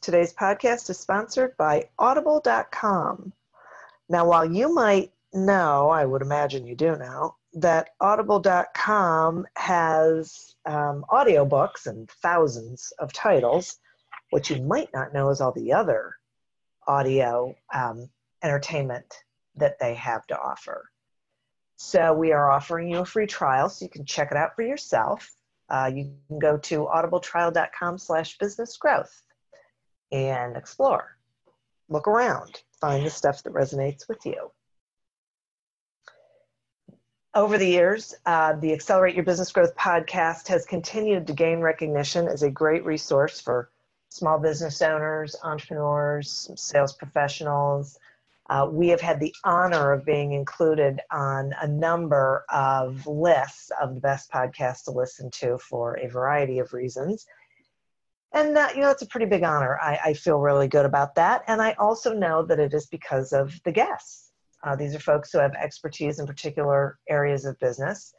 Today's podcast is sponsored by Audible.com. Now, while you might know, I would imagine you do know, that Audible.com has um, audiobooks and thousands of titles. What you might not know is all the other audio um, entertainment that they have to offer. So we are offering you a free trial so you can check it out for yourself. Uh, you can go to audibletrial.com slash business growth and explore. Look around, find the stuff that resonates with you. Over the years, uh, the Accelerate Your Business Growth podcast has continued to gain recognition as a great resource for small business owners, entrepreneurs, sales professionals. Uh, we have had the honor of being included on a number of lists of the best podcasts to listen to for a variety of reasons and that you know it's a pretty big honor. I, I, feel really good about that. And i also know that it is because of the guests. Uh, these are folks who have expertise in particular areas of business.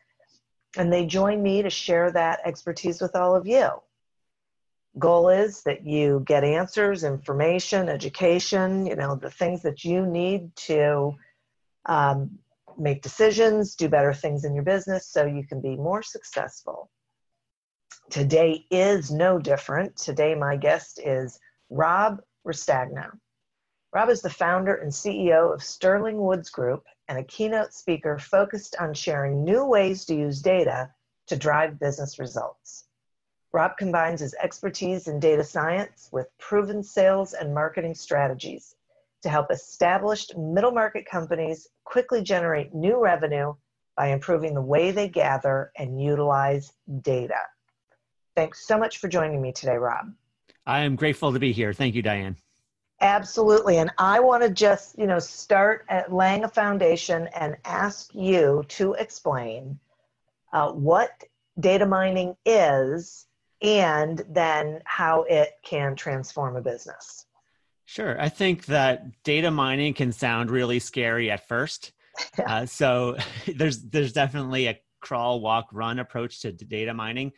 And they join me to share that expertise with all of you. Goal is that you get answers information education you know the things that you need to um, make decisions do better things in your business so you can be more successful Today is no different. Today, my guest is Rob Ristagno. Rob is the founder and CEO of Sterling Woods Group and a keynote speaker focused on sharing new ways to use data to drive business results. Rob combines his expertise in data science with proven sales and marketing strategies to help established middle market companies quickly generate new revenue by improving the way they gather and utilize data. Thanks so much for joining me today, Rob. I am grateful to be here. Thank you, Diane. Absolutely. And I want to just, you know, start at laying a foundation and ask you to explain uh, what data mining is and then how it can transform a business. Sure. I think that data mining can sound really scary at first. Uh, so there's there's definitely a crawl, walk, run approach to data mining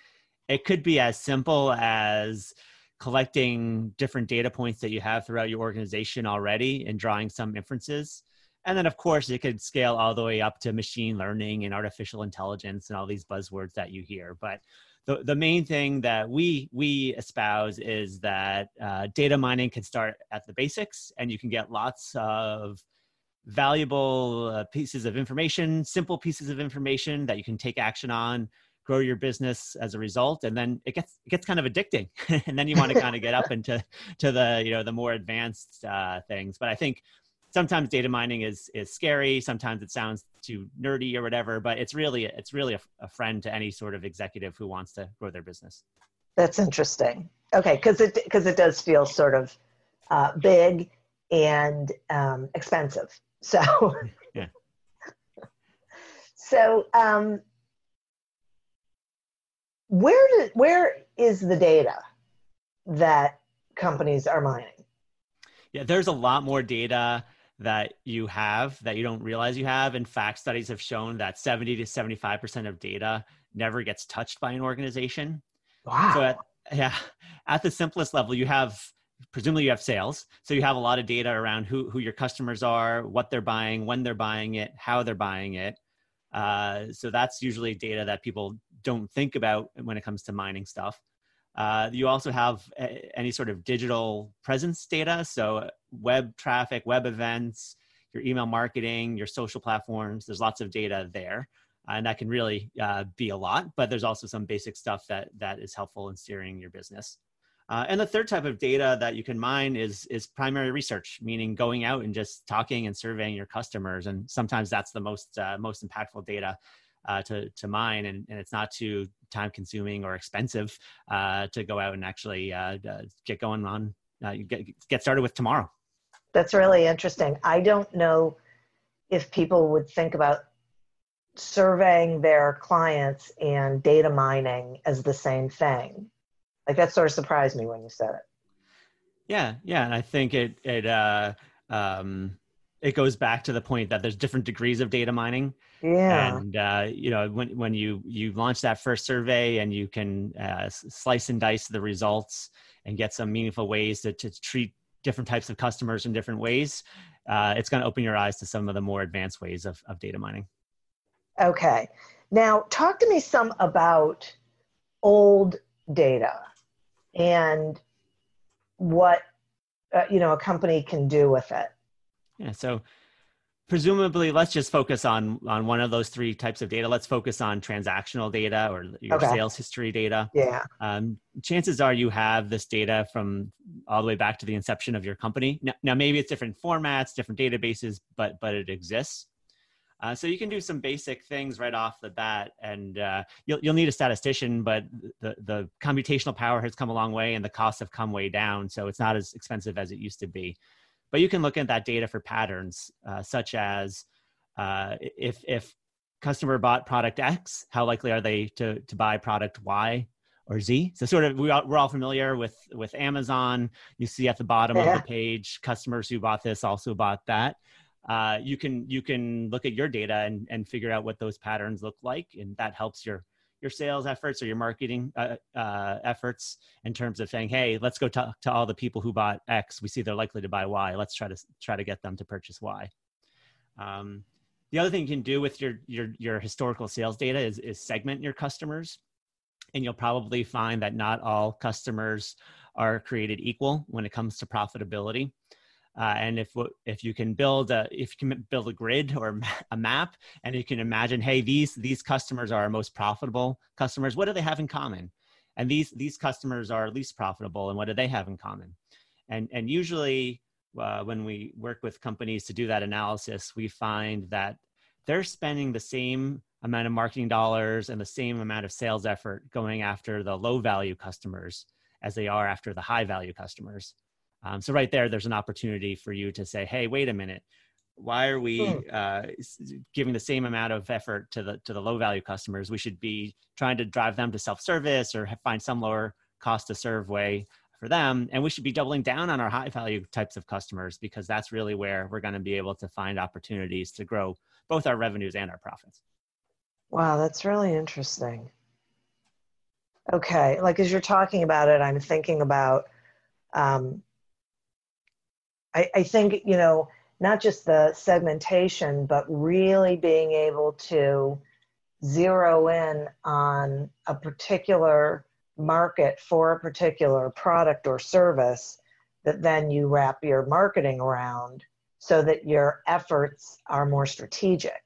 it could be as simple as collecting different data points that you have throughout your organization already and drawing some inferences. And then, of course, it could scale all the way up to machine learning and artificial intelligence and all these buzzwords that you hear. But the, the main thing that we we espouse is that uh, data mining can start at the basics, and you can get lots of valuable uh, pieces of information, simple pieces of information that you can take action on grow your business as a result and then it gets it gets kind of addicting and then you want to kind of get up into to the you know the more advanced uh, things but i think sometimes data mining is is scary sometimes it sounds too nerdy or whatever but it's really it's really a, a friend to any sort of executive who wants to grow their business That's interesting. Okay, because it because it does feel sort of uh, big and um, expensive. So, Yeah. so um, where do, where is the data that companies are mining? Yeah, there's a lot more data that you have that you don't realize you have. In fact, studies have shown that 70 to 75% of data never gets touched by an organization. Wow. So at yeah, at the simplest level, you have presumably you have sales. So you have a lot of data around who who your customers are, what they're buying, when they're buying it, how they're buying it. Uh, so that's usually data that people don't think about when it comes to mining stuff. Uh, you also have a, any sort of digital presence data, so web traffic, web events, your email marketing, your social platforms. There's lots of data there, and that can really uh, be a lot. But there's also some basic stuff that that is helpful in steering your business. Uh, and the third type of data that you can mine is is primary research, meaning going out and just talking and surveying your customers. And sometimes that's the most uh, most impactful data uh, to to mine, and, and it's not too time consuming or expensive uh, to go out and actually uh, uh, get going on get get started with tomorrow. That's really interesting. I don't know if people would think about surveying their clients and data mining as the same thing. Like that sort of surprised me when you said it. Yeah, yeah, and I think it it uh, um, it goes back to the point that there's different degrees of data mining. Yeah. And uh, you know when when you you launch that first survey and you can uh, slice and dice the results and get some meaningful ways to, to treat different types of customers in different ways, uh, it's going to open your eyes to some of the more advanced ways of, of data mining. Okay. Now, talk to me some about old data and what uh, you know a company can do with it. Yeah. So presumably, let's just focus on on one of those three types of data. Let's focus on transactional data or your Okay. sales history data. Yeah. um, chances are you have this data from all the way back to the inception of your company. Now, now maybe it's different formats, different databases, but but it exists. Uh, so you can do some basic things right off the bat, and uh, you'll you'll need a statistician, but the the computational power has come a long way, and the costs have come way down, so it's not as expensive as it used to be. But you can look at that data for patterns, uh, such as uh, if if customer bought product X, how likely are they to to buy product Y or Z? So sort of we all, we're all familiar with with Amazon. You see at the bottom of the page, customers who bought this also bought that. Uh, you can you can look at your data and and figure out what those patterns look like, and that helps your your sales efforts or your marketing uh, uh, efforts in terms of saying, hey, let's go talk to all the people who bought X. We see they're likely to buy Y. Let's try to try to get them to purchase Y. Um, the other thing you can do with your your your historical sales data is is segment your customers, and you'll probably find that not all customers are created equal when it comes to profitability. Uh, and if if you can build a if you can build a grid or a map, and you can imagine, hey, these these customers are our most profitable customers. What do they have in common? And these these customers are least profitable, and what do they have in common? And and usually uh, when we work with companies to do that analysis, we find that they're spending the same amount of marketing dollars and the same amount of sales effort going after the low value customers as they are after the high value customers. Um, so right there, there's an opportunity for you to say, "Hey, wait a minute, why are we uh, giving the same amount of effort to the to the low value customers? We should be trying to drive them to self service or find some lower cost to serve way for them, and we should be doubling down on our high value types of customers because that's really where we're going to be able to find opportunities to grow both our revenues and our profits." Wow, that's really interesting. Okay, like as you're talking about it, I'm thinking about. Um, I, I think you know not just the segmentation, but really being able to zero in on a particular market for a particular product or service that then you wrap your marketing around so that your efforts are more strategic.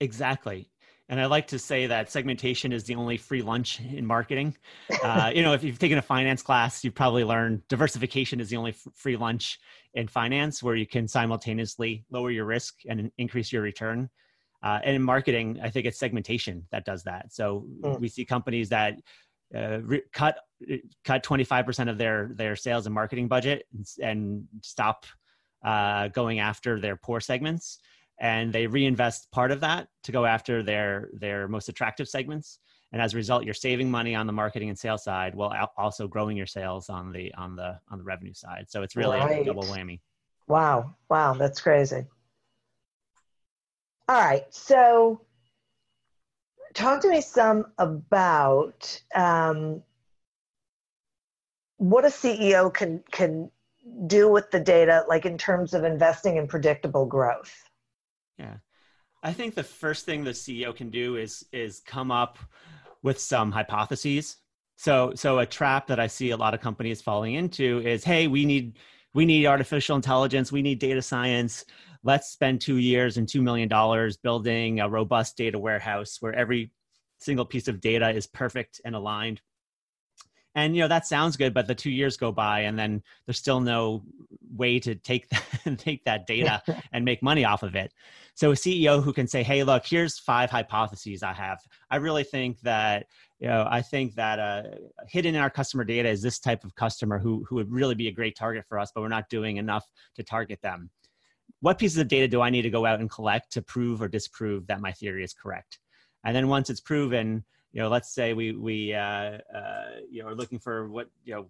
Exactly. And I like to say that segmentation is the only free lunch in marketing. Uh, you know, if you've taken a finance class, you've probably learned diversification is the only f- free lunch in finance where you can simultaneously lower your risk and increase your return. Uh, and in marketing, I think it's segmentation that does that. So Mm. we see companies that uh, re- cut cut 25% of their their sales and marketing budget and stop uh, going after their poor segments and they reinvest part of that to go after their their most attractive segments. And as a result you're saving money on the marketing and sales side while also growing your sales on the on the on the revenue side. So it's really right. a double whammy. Wow. Wow. That's crazy. All right. So talk to me some about um, what a ceo can can do with the data like in terms of investing in predictable growth yeah i think the first thing the ceo can do is is come up with some hypotheses. So, so a trap that I see a lot of companies falling into is, hey, we need we need artificial intelligence, we need data science. Let's spend two years and two million dollars building a robust data warehouse where every single piece of data is perfect and aligned. And you know that sounds good, but the two years go by, and then there's still no way to take that, take that data and make money off of it. So a CEO who can say, "Hey, look, here's five hypotheses I have. I really think that you know, I think that uh, hidden in our customer data is this type of customer who who would really be a great target for us, but we're not doing enough to target them. What pieces of data do I need to go out and collect to prove or disprove that my theory is correct? And then once it's proven, you know, let's say we we uh, uh, you know are looking for what you know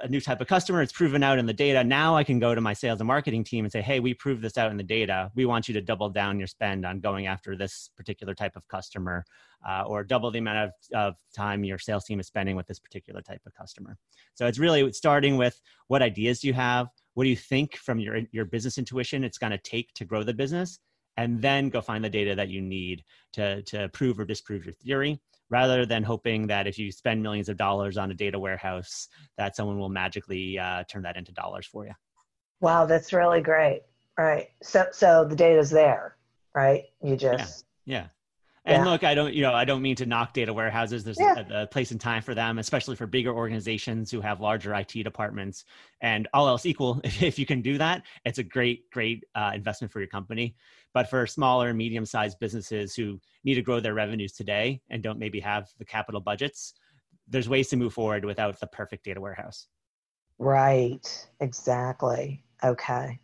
a new type of customer it's proven out in the data. Now i can go to my sales and marketing team and say hey we proved this out in the data. We want you to double down your spend on going after this particular type of customer uh, or double the amount of, of time your sales team is spending with this particular type of customer. So it's really starting with what ideas do you have? What do you think from your your business intuition it's going to take to grow the business and then go find the data that you need to to prove or disprove your theory rather than hoping that if you spend millions of dollars on a data warehouse that someone will magically uh, turn that into dollars for you. Wow that's really great. Right. So so the data's there right? You just yeah, yeah. And yeah. look, I don't, you know, I don't mean to knock data warehouses. There's yeah. a, a, place and time for them, especially for bigger organizations who have larger IT departments. And all else equal, if, if you can do that, it's a great, great uh, investment for your company. But for smaller and medium sized businesses who need to grow their revenues today and don't maybe have the capital budgets, there's ways to move forward without the perfect data warehouse. Right. Exactly. Okay.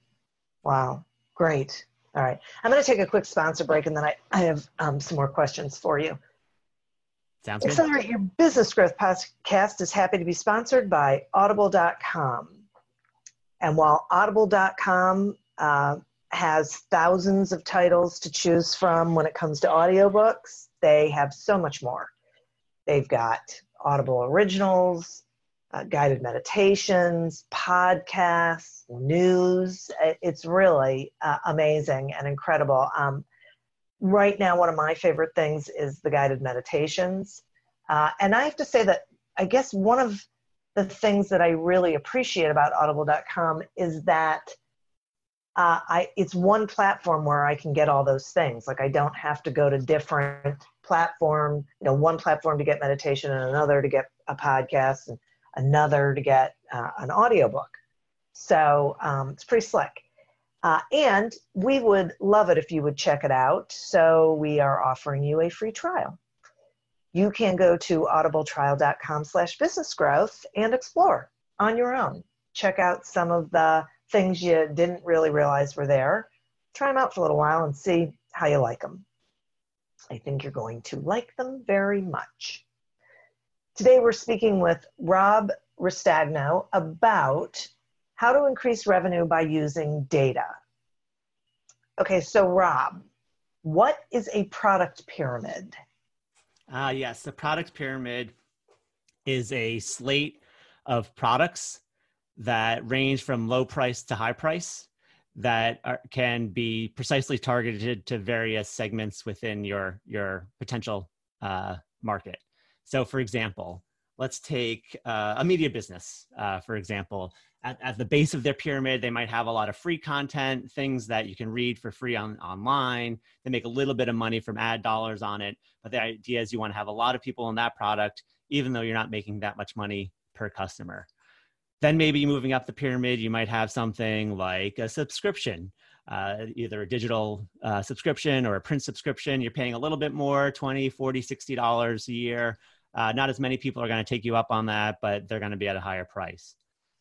Wow. Great. All right. I'm going to take a quick sponsor break and then I, I have um, some more questions for you. Sounds good. Accelerate Your Business Growth podcast is happy to be sponsored by Audible.com. And while Audible.com uh, has thousands of titles to choose from when it comes to audiobooks. They have so much more. They've got Audible originals, uh, guided meditations, podcasts, news. It's really uh, amazing and incredible. Um, right now, one of my favorite things is the guided meditations. Uh, and I have to say that I guess one of the things that I really appreciate about audible.com is that uh, I it's one platform where I can get all those things. Like I don't have to go to different platform, you know, one platform to get meditation and another to get a podcast and another to get uh, an audiobook. So um, it's pretty slick. Uh, and we would love it if you would check it out. So we are offering you a free trial. You can go to audibletrial.com slash business growth and explore on your own. Check out some of the things you didn't really realize were there. Try them out for a little while and see how you like them. I think you're going to like them very much. Today we're speaking with Rob Ristagno about how to increase revenue by using data. Okay, so Rob, what is a product pyramid? Ah, uh, yes, the product pyramid is a slate of products that range from low price to high price that are, can be precisely targeted to various segments within your your potential uh, market. So, for example, let's take uh, a media business. Uh, for example, at, at, the base of their pyramid, they might have a lot of free content, things that you can read for free on online. They make a little bit of money from ad dollars on it, but the idea is you want to have a lot of people in that product, even though you're not making that much money per customer. Then maybe moving up the pyramid, you might have something like a subscription, uh, either a digital uh, subscription or a print subscription. You're paying a little bit more, 20, 40, 60 dollars a year. Uh, not as many people are going to take you up on that, but they're going to be at a higher price.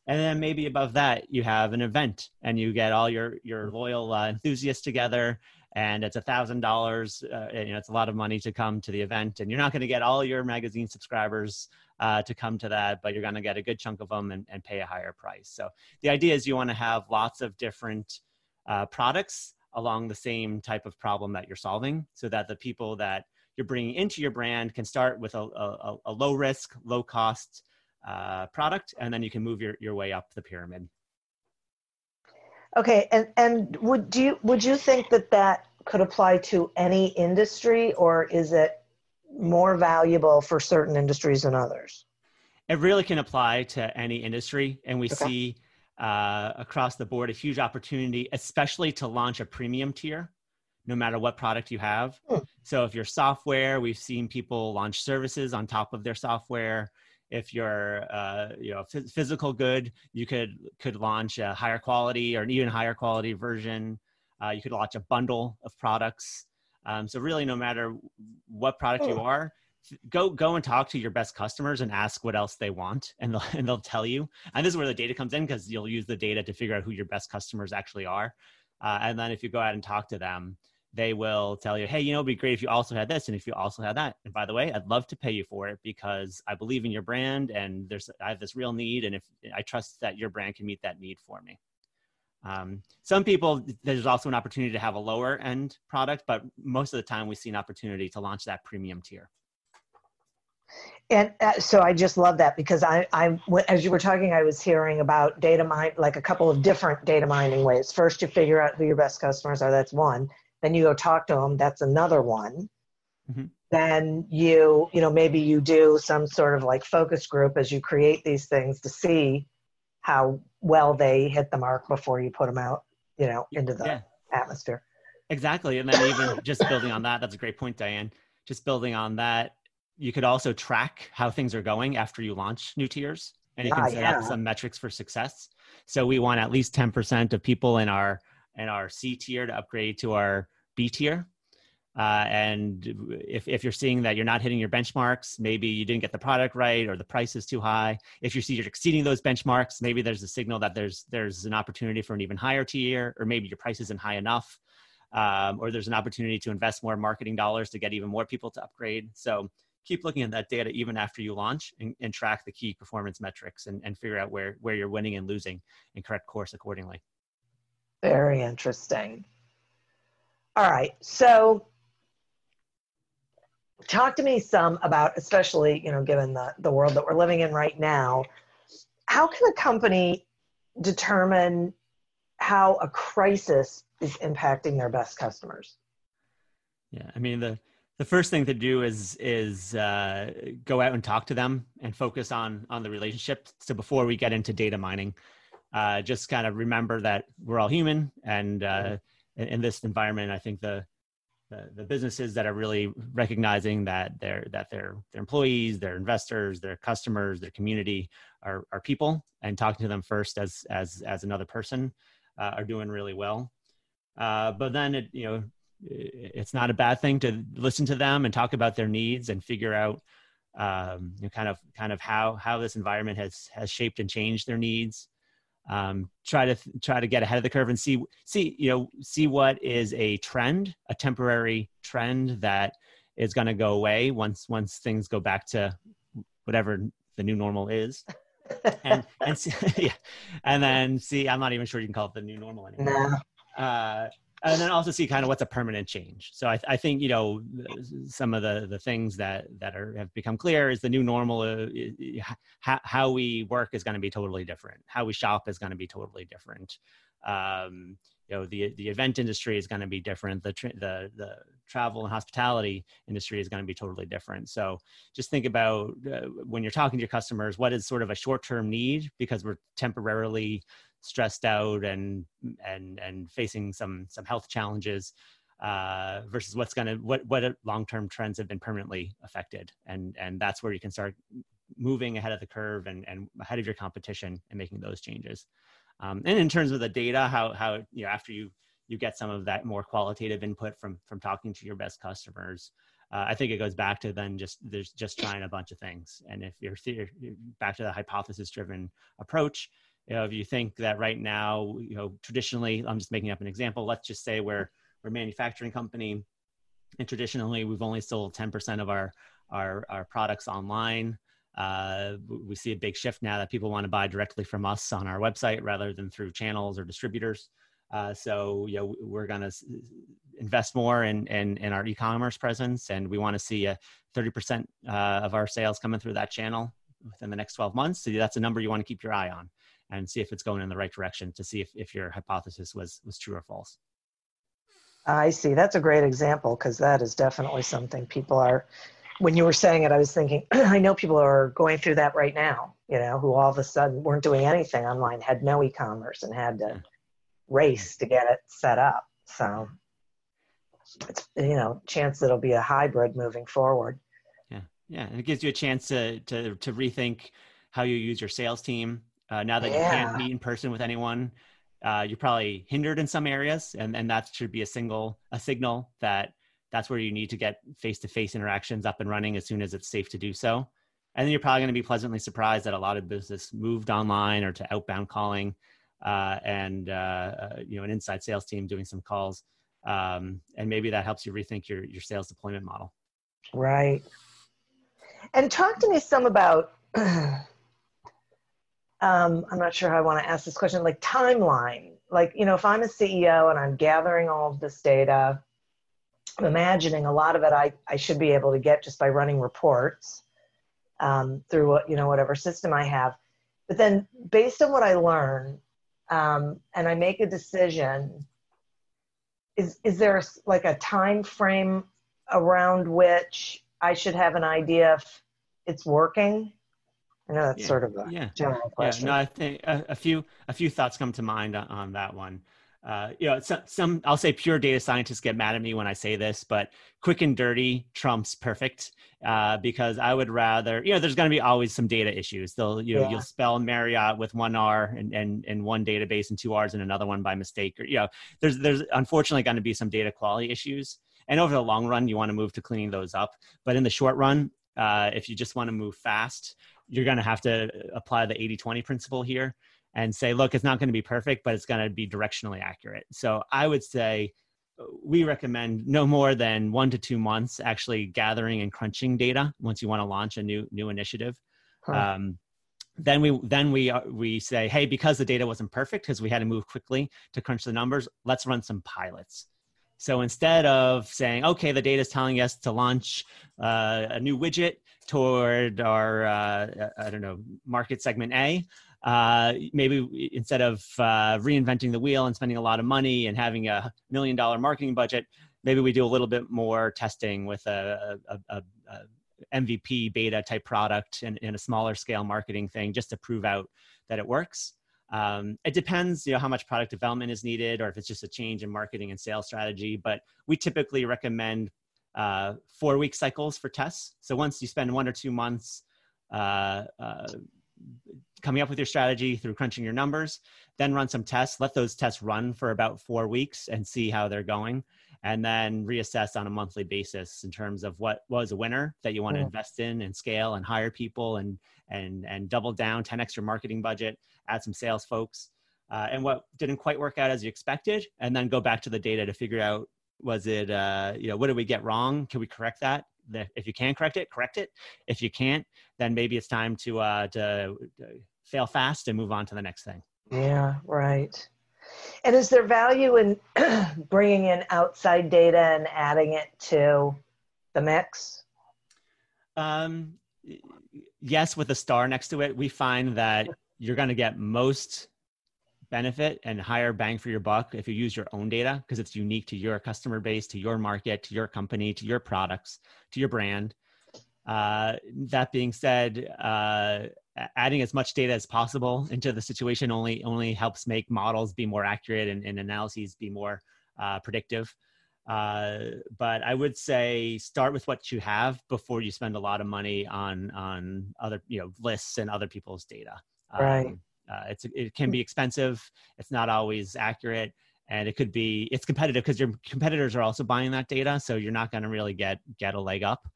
And then maybe above that, you have an event and you get all your, your loyal uh, enthusiasts together and it's a thousand dollars. Uh, you know, it's a lot of money to come to the event and you're not going to get all your magazine subscribers uh, to come to that, but you're going to get a good chunk of them and, and, pay a higher price. So the idea is you want to have lots of different uh, products along the same type of problem that you're solving so that the people that you're bringing into your brand can start with a, a, a low risk, low cost uh, product, and then you can move your, your way up the pyramid. Okay, and and would you would you think that that could apply to any industry, or is it more valuable for certain industries than others? It really can apply to any industry, and we okay. see uh, across the board a huge opportunity, especially to launch a premium tier no matter what product you have. Hmm. So if you're software, we've seen people launch services on top of their software. If you're uh, you know f- physical good, you could could launch a higher quality or an even higher quality version. Uh, you could launch a bundle of products. Um, so really, no matter what product you hmm. are, go go and talk to your best customers and ask what else they want, and they'll and they'll tell you. And this is where the data comes in because you'll use the data to figure out who your best customers actually are. Uh, and then if you go out and talk to them, they will tell you, hey, you know, it'd be great if you also had this and if you also had that. And by the way, I'd love to pay you for it because I believe in your brand and there's I have this real need, and if I trust that your brand can meet that need for me. Um, some people there's also an opportunity to have a lower end product, but most of the time we see an opportunity to launch that premium tier. And uh, so I just love that because I, I, as you were talking, I was hearing about data mine, like a couple of different data mining ways. First, you figure out who your best customers are. That's one then you go talk to them that's another one mm-hmm. then you you know maybe you do some sort of like focus group as you create these things to see how well they hit the mark before you put them out you know into the yeah. atmosphere exactly and then even just building on that that's a great point diane just building on that you could also track how things are going after you launch new tiers and you can ah, set yeah. up some metrics for success so we want at least 10% of people in our and our C tier to upgrade to our B tier. Uh, and if, if you're seeing that you're not hitting your benchmarks, maybe you didn't get the product right or the price is too high. If you see you're exceeding those benchmarks, maybe there's a signal that there's there's an opportunity for an even higher tier, or maybe your price isn't high enough, um, or there's an opportunity to invest more marketing dollars to get even more people to upgrade. So keep looking at that data even after you launch and, and track the key performance metrics and, and figure out where where you're winning and losing and correct course accordingly. Very interesting. All right. So talk to me some about, especially, you know, given the, the world that we're living in right now, how can a company determine how a crisis is impacting their best customers? Yeah, I mean the the first thing to do is is uh, go out and talk to them and focus on on the relationship. So before we get into data mining, uh, just kind of remember that we're all human and uh, in, in, this environment i think the, the, the businesses that are really recognizing that their that their their employees their investors their customers their community are, are people and talking to them first as as as another person uh, are doing really well. Uh, but then it you know it's not a bad thing to listen to them and talk about their needs and figure out um, you know, kind of kind of how how this environment has has shaped and changed their needs um, try to try to get ahead of the curve and see see you know see what is a trend a temporary trend that is going to go away once once things go back to whatever the new normal is. And and see, yeah, and then see i'm not even sure you can call it the new normal anymore. No. uh, and then also see kind of what's a permanent change. So I, I, think you know some of the the things that that are have become clear is the new normal. Uh, how, how we work is going to be totally different. How we shop is going to be totally different. Um, you know the the event industry is going to be different. The tra- the the travel and hospitality industry is going to be totally different. So just think about uh, when you're talking to your customers, what is sort of a short term need because we're temporarily stressed out and and and facing some some health challenges uh, versus what's going to what what long term trends have been permanently affected, and and that's where you can start moving ahead of the curve and and ahead of your competition and making those changes. Um, and in terms of the data, how how you know after you you get some of that more qualitative input from from talking to your best customers, uh, I think it goes back to then just there's just trying a bunch of things. And if you're back to the hypothesis driven approach, you know, if you think that right now, you know, traditionally, I'm just making up an example. Let's just say we're we're a manufacturing company, and traditionally we've only sold 10% of our our, our products online. Uh, we see a big shift now that people want to buy directly from us on our website rather than through channels or distributors. Uh, so you know we're going to invest more in, in, in our e-commerce presence, and we want to see a 30% uh, of our sales coming through that channel within the next 12 months. So that's a number you want to keep your eye on and see if it's going in the right direction to see if, if your hypothesis was was true or false. I see. That's a great example because that is definitely something people are. When you were saying it, I was thinking, I know people are going through that right now, you know, who all of a sudden weren't doing anything online, had no e commerce, and had to race to get it set up. So it's, you know, chance that it'll be a hybrid moving forward. Yeah. Yeah. And it gives you a chance to, to, to rethink how you use your sales team. Uh, now that yeah. you can't meet in person with anyone, uh, you're probably hindered in some areas, and, and that should be a single a signal that that's where you need to get face-to-face interactions up and running as soon as it's safe to do so. And then you're probably going to be pleasantly surprised that a lot of business moved online or to outbound calling, uh, and uh, uh, you know an inside sales team doing some calls, um, and maybe that helps you rethink your your sales deployment model. Right. And talk to me some about um, I'm not sure how I want to ask this question, like timeline. Like, you know, if I'm a CEO and I'm gathering all of this data, I'm imagining a lot of it I, I should be able to get just by running reports um, through what, you know, whatever system I have. But then based on what I learn um, and I make a decision, is, is there like a time frame around which I should have an idea if it's working? I know that's yeah. sort of a yeah. general question. Yeah, no, I think a, a, few a few thoughts come to mind on, on that one. Uh, you know, some, some I'll say pure data scientists get mad at me when I say this, but quick and dirty trumps perfect uh, because I would rather you know there's going to be always some data issues. They'll you know yeah. you'll spell Marriott with one R and and in one database and two R's and another one by mistake, or you know there's there's unfortunately going to be some data quality issues. And over the long run, you want to move to cleaning those up. But in the short run, uh, if you just want to move fast, you're going to have to apply the 80 20 principle here and say, look, it's not going to be perfect, but it's going to be directionally accurate. So I would say uh, we recommend no more than one to two months actually gathering and crunching data once you want to launch a new new initiative. Huh. Um, then we then we uh, we say, hey, because the data wasn't perfect, because we had to move quickly to crunch the numbers, let's run some pilots. So instead of saying, okay, the data is telling us to launch uh, a new widget toward our, uh, I don't know, market segment A, uh, maybe instead of uh, reinventing the wheel and spending a lot of money and having a million dollar marketing budget, maybe we do a little bit more testing with a, a, a, MVP beta type product in, in a smaller scale marketing thing just to prove out that it works. Um, it depends, you know, how much product development is needed, or if it's just a change in marketing and sales strategy. But we typically recommend uh, four week cycles for tests. So once you spend one or two months uh, uh, coming up with your strategy through crunching your numbers, then run some tests. Let those tests run for about four weeks and see how they're going and then reassess on a monthly basis in terms of what was a winner that you want to invest in and scale and hire people and and and double down 10 extra marketing budget add some sales folks uh, and what didn't quite work out as you expected and then go back to the data to figure out was it uh, you know what did we get wrong? Can we correct that? If you can correct it correct it. If you can't then maybe it's time to uh to, to fail fast and move on to the next thing. Yeah right and is there value in bringing in outside data and adding it to the mix? Um, yes, with a star next to it, we find that you're going to get most benefit and higher bang for your buck if you use your own data because it's unique to your customer base, to your market, to your company, to your products, to your brand. Uh, that being said, uh, adding as much data as possible into the situation only only helps make models be more accurate and, and analyses be more uh, predictive. Uh, but I would say start with what you have before you spend a lot of money on on other you know lists and other people's data. Right. Um, uh, it's it can be expensive. It's not always accurate, and it could be it's competitive because your competitors are also buying that data so you're not going to really get get a leg up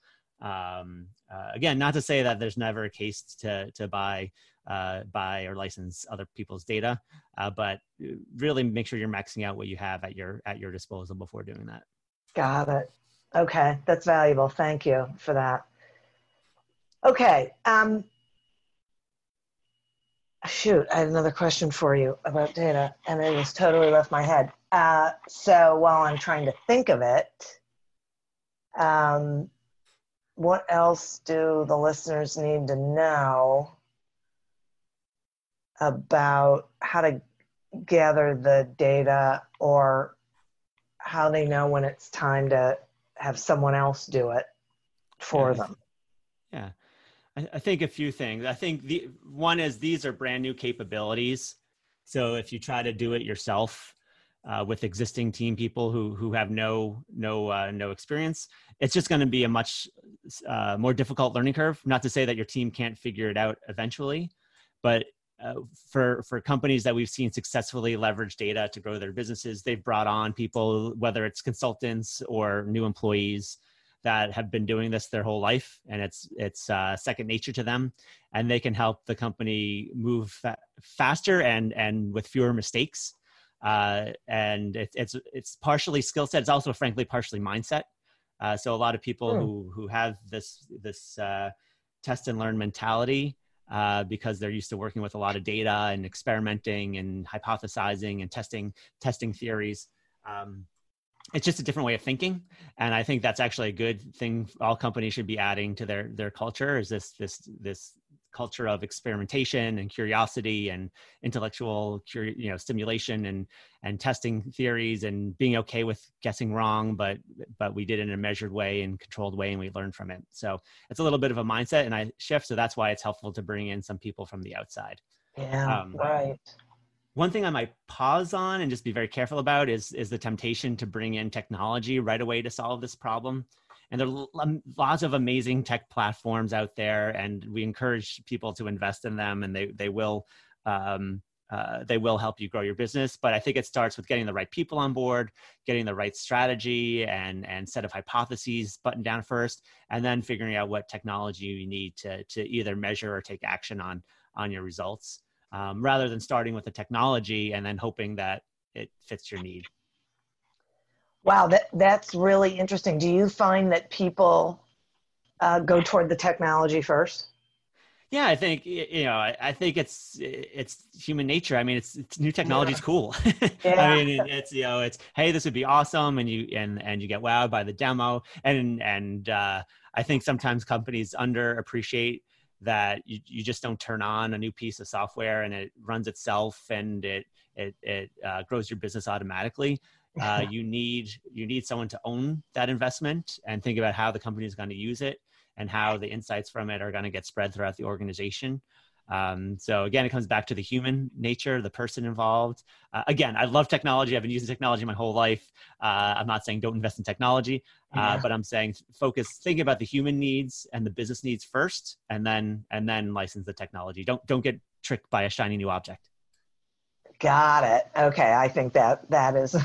um, uh, again not to say that there's never a case to to buy uh, buy or license other people's data uh, but really make sure you're maxing out what you have at your at your disposal before doing that. Got it. Okay. That's valuable. Thank you for that. Okay. Um, shoot, I had another question for you about data, and it has totally left my head. Uh, so while I'm trying to think of it, um, what else do the listeners need to know about how to gather the data or how they know when it's time to have someone else do it for yeah. them? Yeah. I, I think a few things. I think the one is these are brand new capabilities. So if you try to do it yourself uh, with existing team people who who have no no uh, no experience, it's just going to be a much uh, more difficult learning curve. Not to say that your team can't figure it out eventually, but uh, for for companies that we've seen successfully leverage data to grow their businesses, they've brought on people, whether it's consultants or new employees, that have been doing this their whole life and it's it's uh, second nature to them and they can help the company move fa- faster and and with fewer mistakes uh, and it, it's it's partially skill set. It's also frankly partially mindset. Uh, so a lot of people hmm. who who have this this uh, test and learn mentality uh, because they're used to working with a lot of data and experimenting and hypothesizing and testing testing theories um, it's just a different way of thinking. And i think that's actually a good thing all companies should be adding to their their culture is this this this culture of experimentation and curiosity and intellectual you know stimulation and and testing theories and being okay with guessing wrong but but we did it in a measured way and controlled way and we learned from it. So it's a little bit of a mindset and i shift so that's why it's helpful to bring in some people from the outside. Yeah um, right. one thing I might pause on and just be very careful about is is the temptation to bring in technology right away to solve this problem. And there are lots of amazing tech platforms out there, and we encourage people to invest in them, and they they will um, uh, they will help you grow your business. But I think it starts with getting the right people on board, getting the right strategy and and set of hypotheses buttoned down first, and then figuring out what technology you need to to either measure or take action on on your results um, rather than starting with the technology and then hoping that it fits your need. Wow, that that's really interesting. Do you find that people uh, go toward the technology first? Yeah, I think you know. I, I think it's it's human nature. I mean, it's, it's new technology is yeah. cool. Yeah. I mean, it's you know, it's hey, this would be awesome, and you and and you get wowed by the demo, and and uh, I think sometimes companies underappreciate that you, you just don't turn on a new piece of software and it runs itself and it it, it uh, grows your business automatically uh, you need you need someone to own that investment and think about how the company is going to use it and how the insights from it are going to get spread throughout the organization um, so again, it comes back to the human nature, the person involved. Uh, again, I love technology. I've been using technology my whole life. Uh, I'm not saying don't invest in technology, uh, yeah. but I'm saying focus, think about the human needs and the business needs first, and then and then license the technology. Don't don't get tricked by a shiny new object. Got it. Okay, I think that that is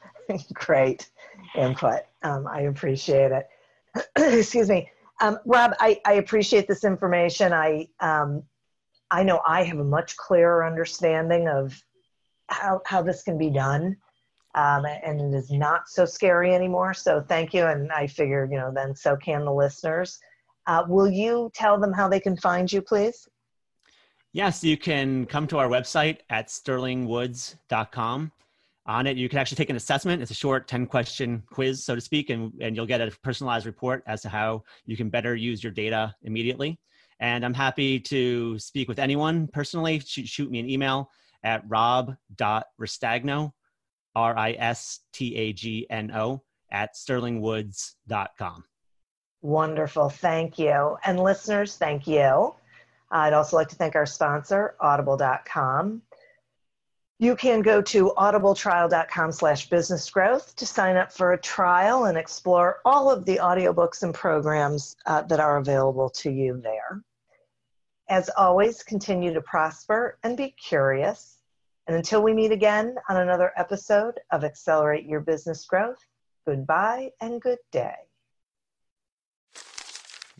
great input. Um, I appreciate it. Excuse me. Um, Rob, I, I appreciate this information. I um, I know I have a much clearer understanding of how, how this can be done. Um, and it is not so scary anymore. So thank you. And I figure, you know, then so can the listeners. Uh, will you tell them how they can find you, please? Yes, you can come to our website at sterlingwoods.com. On it, you can actually take an assessment. It's a short 10 question quiz, so to speak, and, and you'll get a personalized report as to how you can better use your data immediately. And I'm happy to speak with anyone personally. Shoot, shoot me an email at rob.ristagno, R I S T A G N O, at sterlingwoods.com. Wonderful. Thank you. And listeners, thank you. I'd also like to thank our sponsor, audible.com. You can go to audibletrial.com slash business growth to sign up for a trial and explore all of the audiobooks and programs uh, that are available to you there. As always, continue to prosper and be curious. And until we meet again on another episode of Accelerate Your Business Growth, goodbye and good day.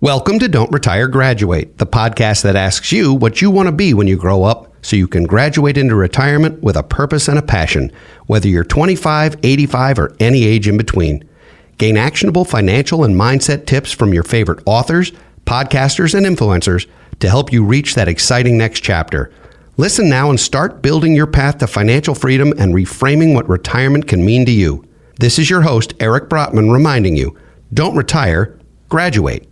Welcome to Don't Retire, Graduate, the podcast that asks you what you want to be when you grow up so you can graduate into retirement with a purpose and a passion, whether you're 25, 85, or any age in between. Gain actionable financial and mindset tips from your favorite authors, podcasters, and influencers to help you reach that exciting next chapter. Listen now and start building your path to financial freedom and reframing what retirement can mean to you. This is your host, Eric Brotman, reminding you don't retire, graduate.